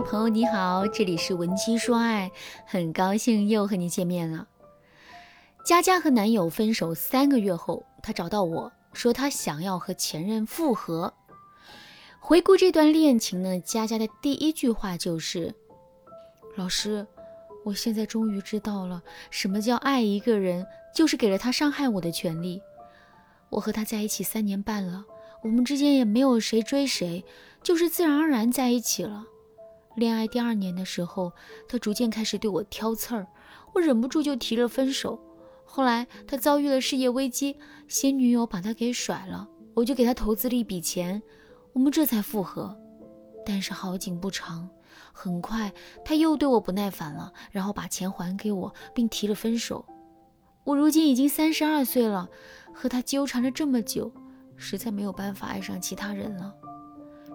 朋友你好，这里是文姬说爱，很高兴又和你见面了。佳佳和男友分手三个月后，她找到我说她想要和前任复合。回顾这段恋情呢，佳佳的第一句话就是：“老师，我现在终于知道了什么叫爱一个人，就是给了他伤害我的权利。我和他在一起三年半了，我们之间也没有谁追谁，就是自然而然在一起了。”恋爱第二年的时候，他逐渐开始对我挑刺儿，我忍不住就提了分手。后来他遭遇了事业危机，新女友把他给甩了，我就给他投资了一笔钱，我们这才复合。但是好景不长，很快他又对我不耐烦了，然后把钱还给我，并提了分手。我如今已经三十二岁了，和他纠缠了这么久，实在没有办法爱上其他人了。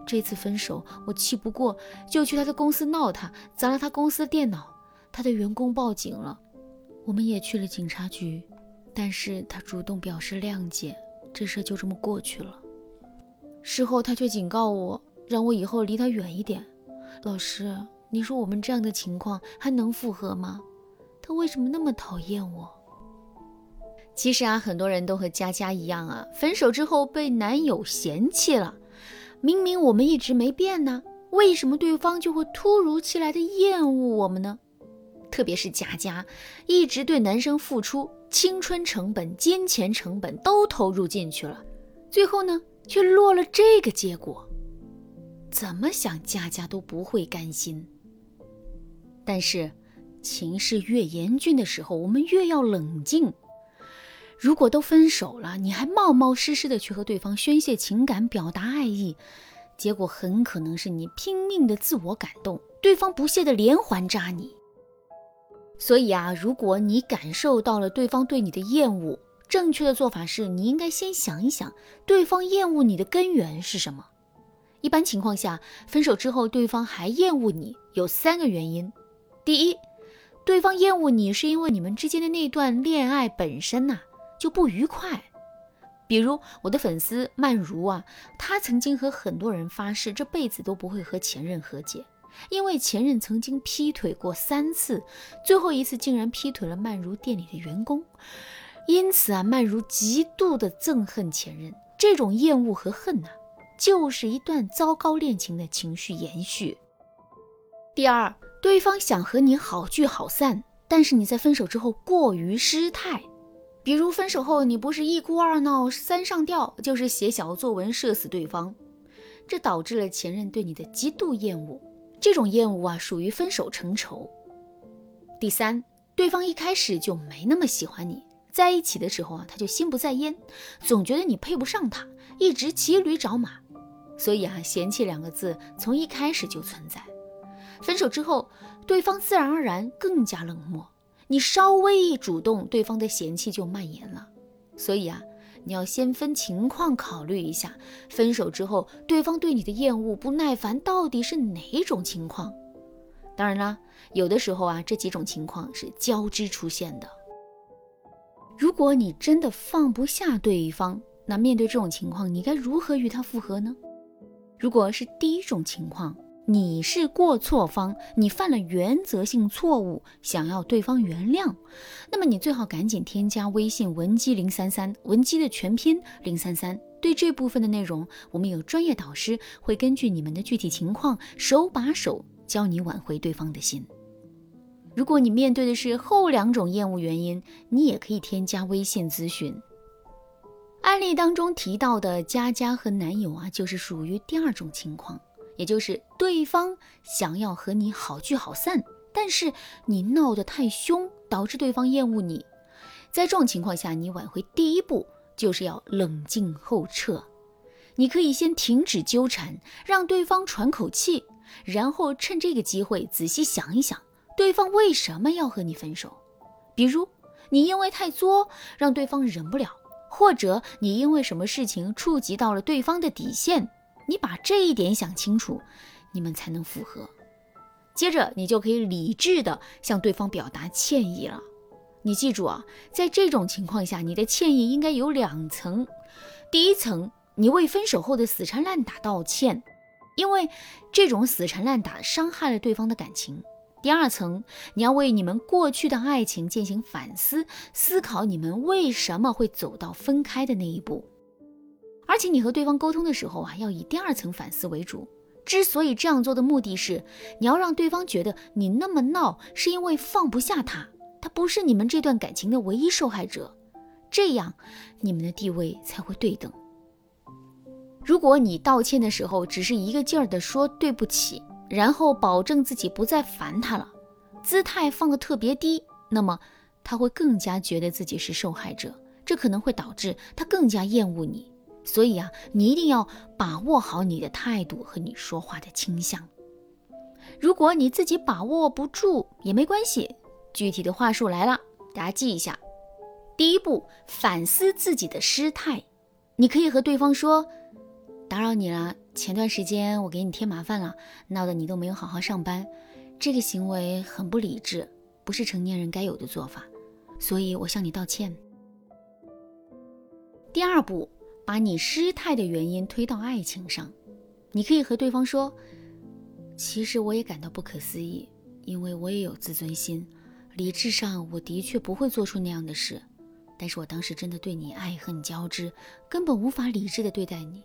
这次分手，我气不过，就去他的公司闹他，砸了他公司电脑。他的员工报警了，我们也去了警察局，但是他主动表示谅解，这事就这么过去了。事后他却警告我，让我以后离他远一点。老师，你说我们这样的情况还能复合吗？他为什么那么讨厌我？其实啊，很多人都和佳佳一样啊，分手之后被男友嫌弃了。明明我们一直没变呢，为什么对方就会突如其来的厌恶我们呢？特别是佳佳，一直对男生付出青春成本、金钱成本都投入进去了，最后呢，却落了这个结果，怎么想佳佳都不会甘心。但是，情势越严峻的时候，我们越要冷静。如果都分手了，你还冒冒失失的去和对方宣泄情感、表达爱意，结果很可能是你拼命的自我感动，对方不屑的连环扎你。所以啊，如果你感受到了对方对你的厌恶，正确的做法是你应该先想一想，对方厌恶你的根源是什么。一般情况下，分手之后对方还厌恶你，有三个原因。第一，对方厌恶你是因为你们之间的那段恋爱本身呐。就不愉快，比如我的粉丝曼如啊，她曾经和很多人发誓这辈子都不会和前任和解，因为前任曾经劈腿过三次，最后一次竟然劈腿了曼如店里的员工，因此啊，曼如极度的憎恨前任，这种厌恶和恨呐，就是一段糟糕恋情的情绪延续。第二，对方想和你好聚好散，但是你在分手之后过于失态。比如分手后，你不是一哭二闹三上吊，就是写小作文射死对方，这导致了前任对你的极度厌恶。这种厌恶啊，属于分手成仇。第三，对方一开始就没那么喜欢你，在一起的时候啊，他就心不在焉，总觉得你配不上他，一直骑驴找马，所以啊，嫌弃两个字从一开始就存在。分手之后，对方自然而然更加冷漠。你稍微一主动，对方的嫌弃就蔓延了。所以啊，你要先分情况考虑一下，分手之后对方对你的厌恶、不耐烦到底是哪种情况？当然啦，有的时候啊，这几种情况是交织出现的。如果你真的放不下对方，那面对这种情况，你该如何与他复合呢？如果是第一种情况，你是过错方，你犯了原则性错误，想要对方原谅，那么你最好赶紧添加微信文姬零三三，文姬的全拼零三三。对这部分的内容，我们有专业导师会根据你们的具体情况，手把手教你挽回对方的心。如果你面对的是后两种厌恶原因，你也可以添加微信咨询。案例当中提到的佳佳和男友啊，就是属于第二种情况。也就是对方想要和你好聚好散，但是你闹得太凶，导致对方厌恶你。在这种情况下，你挽回第一步就是要冷静后撤。你可以先停止纠缠，让对方喘口气，然后趁这个机会仔细想一想，对方为什么要和你分手。比如你因为太作，让对方忍不了，或者你因为什么事情触及到了对方的底线。你把这一点想清楚，你们才能复合。接着，你就可以理智的向对方表达歉意了。你记住啊，在这种情况下，你的歉意应该有两层。第一层，你为分手后的死缠烂打道歉；因为这种死缠烂打伤害了对方的感情。第二层，你要为你们过去的爱情进行反思，思考你们为什么会走到分开的那一步。而且你和对方沟通的时候啊，要以第二层反思为主。之所以这样做的目的是，你要让对方觉得你那么闹是因为放不下他，他不是你们这段感情的唯一受害者，这样你们的地位才会对等。如果你道歉的时候只是一个劲儿的说对不起，然后保证自己不再烦他了，姿态放得特别低，那么他会更加觉得自己是受害者，这可能会导致他更加厌恶你。所以啊，你一定要把握好你的态度和你说话的倾向。如果你自己把握不住也没关系，具体的话术来了，大家记一下。第一步，反思自己的失态。你可以和对方说：“打扰你了。”前段时间我给你添麻烦了，闹得你都没有好好上班，这个行为很不理智，不是成年人该有的做法，所以我向你道歉。第二步，把你失态的原因推到爱情上，你可以和对方说：“其实我也感到不可思议，因为我也有自尊心，理智上我的确不会做出那样的事，但是我当时真的对你爱恨交织，根本无法理智的对待你。”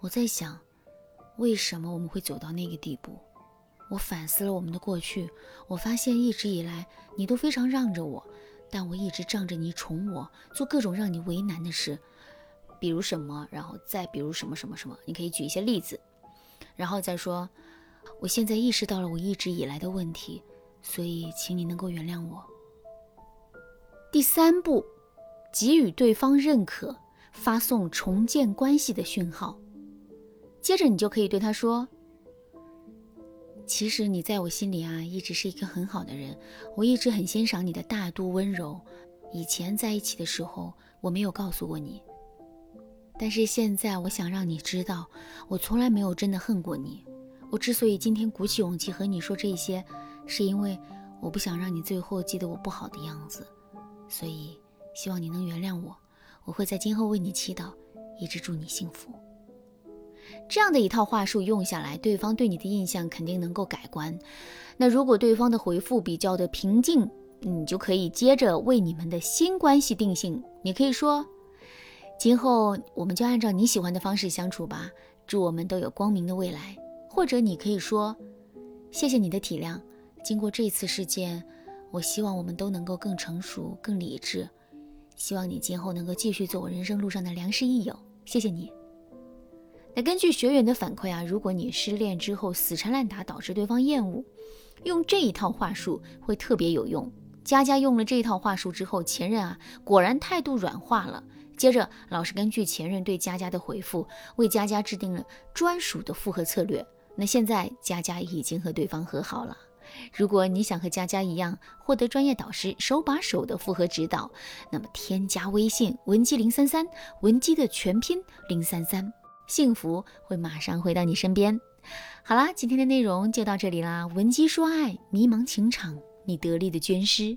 我在想，为什么我们会走到那个地步？我反思了我们的过去，我发现一直以来你都非常让着我，但我一直仗着你宠我，做各种让你为难的事，比如什么，然后再比如什么什么什么，你可以举一些例子，然后再说，我现在意识到了我一直以来的问题，所以请你能够原谅我。第三步，给予对方认可，发送重建关系的讯号。接着你就可以对他说：“其实你在我心里啊，一直是一个很好的人，我一直很欣赏你的大度温柔。以前在一起的时候，我没有告诉过你，但是现在我想让你知道，我从来没有真的恨过你。我之所以今天鼓起勇气和你说这些，是因为我不想让你最后记得我不好的样子，所以希望你能原谅我。我会在今后为你祈祷，一直祝你幸福。”这样的一套话术用下来，对方对你的印象肯定能够改观。那如果对方的回复比较的平静，你就可以接着为你们的新关系定性。你可以说：“今后我们就按照你喜欢的方式相处吧，祝我们都有光明的未来。”或者你可以说：“谢谢你的体谅，经过这次事件，我希望我们都能够更成熟、更理智。希望你今后能够继续做我人生路上的良师益友。谢谢你。”那根据学员的反馈啊，如果你失恋之后死缠烂打导致对方厌恶，用这一套话术会特别有用。佳佳用了这一套话术之后，前任啊果然态度软化了。接着老师根据前任对佳佳的回复，为佳佳制定了专属的复合策略。那现在佳佳已经和对方和好了。如果你想和佳佳一样获得专业导师手把手的复合指导，那么添加微信文姬零三三，文姬的全拼零三三。幸福会马上回到你身边。好啦，今天的内容就到这里啦。闻鸡说爱，迷茫情场，你得力的军师。